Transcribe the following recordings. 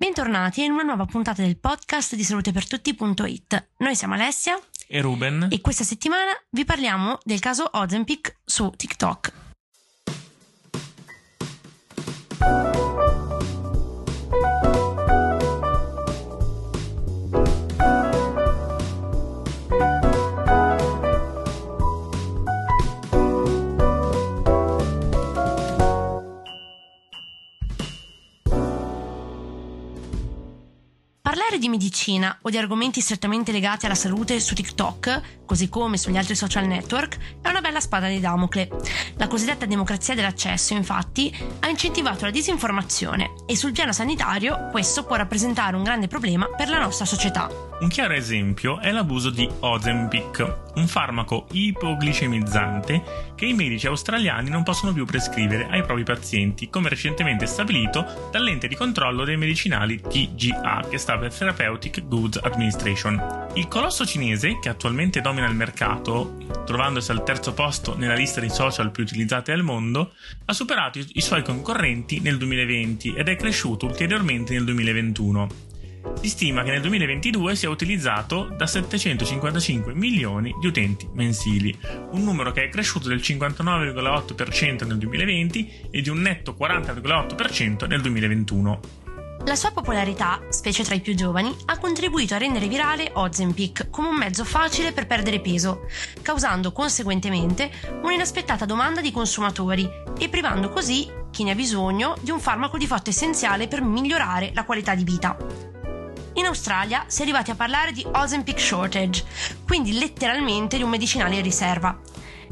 Bentornati in una nuova puntata del podcast di salutepertutti.it. Noi siamo Alessia e Ruben e questa settimana vi parliamo del caso Ozempic su TikTok. Parlare di medicina o di argomenti strettamente legati alla salute su TikTok, così come sugli altri social network, è una bella spada di Damocle. La cosiddetta democrazia dell'accesso, infatti, ha incentivato la disinformazione e sul piano sanitario questo può rappresentare un grande problema per la nostra società. Un chiaro esempio è l'abuso di Ozempic, un farmaco ipoglicemizzante che i medici australiani non possono più prescrivere ai propri pazienti, come recentemente stabilito dall'ente di controllo dei medicinali TGA, che sta per Therapeutic Goods Administration. Il colosso cinese, che attualmente domina il mercato, trovandosi al terzo posto nella lista di social più utilizzati al mondo, ha superato i suoi concorrenti nel 2020 ed è cresciuto ulteriormente nel 2021. Si stima che nel 2022 sia utilizzato da 755 milioni di utenti mensili, un numero che è cresciuto del 59,8% nel 2020 e di un netto 40,8% nel 2021. La sua popolarità, specie tra i più giovani, ha contribuito a rendere virale Ozempic come un mezzo facile per perdere peso, causando conseguentemente un'inaspettata domanda di consumatori e privando così chi ne ha bisogno di un farmaco di fatto essenziale per migliorare la qualità di vita. In Australia si è arrivati a parlare di Ozempic shortage, quindi letteralmente di un medicinale in riserva.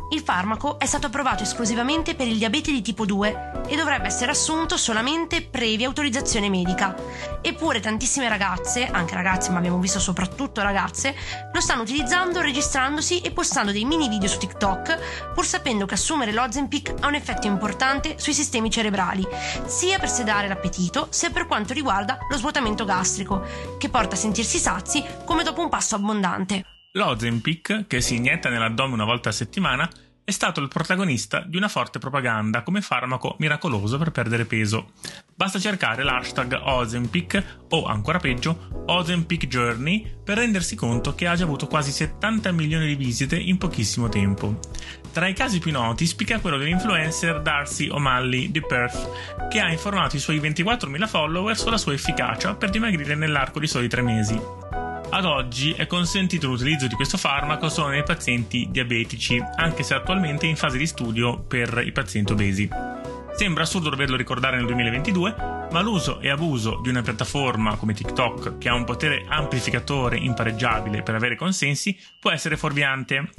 Il farmaco è stato approvato esclusivamente per il diabete di tipo 2 e dovrebbe essere assunto solamente previa autorizzazione medica. Eppure tantissime ragazze, anche ragazze ma abbiamo visto soprattutto ragazze, lo stanno utilizzando registrandosi e postando dei mini video su TikTok pur sapendo che assumere l'Ozempic ha un effetto importante sui sistemi cerebrali, sia per sedare l'appetito sia per quanto riguarda lo svuotamento gastrico, che porta a sentirsi sazi come dopo un pasto abbondante. L'Ozempic, che si inietta nell'addome una volta a settimana, è stato il protagonista di una forte propaganda come farmaco miracoloso per perdere peso. Basta cercare l'hashtag Ozempic o ancora peggio Ozempic Journey per rendersi conto che ha già avuto quasi 70 milioni di visite in pochissimo tempo. Tra i casi più noti spicca quello dell'influencer Darcy O'Malley di Perth, che ha informato i suoi 24.000 follower sulla sua efficacia per dimagrire nell'arco di soli tre mesi. Ad oggi è consentito l'utilizzo di questo farmaco solo nei pazienti diabetici, anche se attualmente è in fase di studio per i pazienti obesi. Sembra assurdo doverlo ricordare nel 2022, ma l'uso e abuso di una piattaforma come TikTok, che ha un potere amplificatore impareggiabile per avere consensi, può essere fuorviante.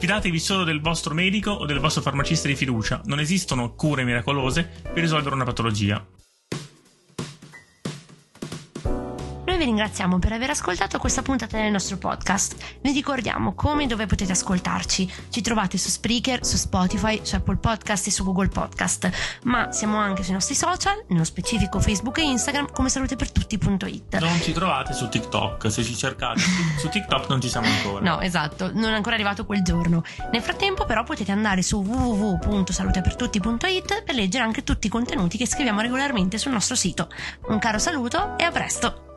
Fidatevi solo del vostro medico o del vostro farmacista di fiducia, non esistono cure miracolose per risolvere una patologia. Vi ringraziamo per aver ascoltato questa puntata del nostro podcast. Vi ricordiamo come e dove potete ascoltarci. Ci trovate su Spreaker, su Spotify, su Apple Podcast e su Google Podcast, ma siamo anche sui nostri social, nello specifico Facebook e Instagram come salutepertutti.it. Non ci trovate su TikTok, se ci cercate su TikTok non ci siamo ancora. No, esatto, non è ancora arrivato quel giorno. Nel frattempo però potete andare su www.salutepertutti.it per leggere anche tutti i contenuti che scriviamo regolarmente sul nostro sito. Un caro saluto e a presto!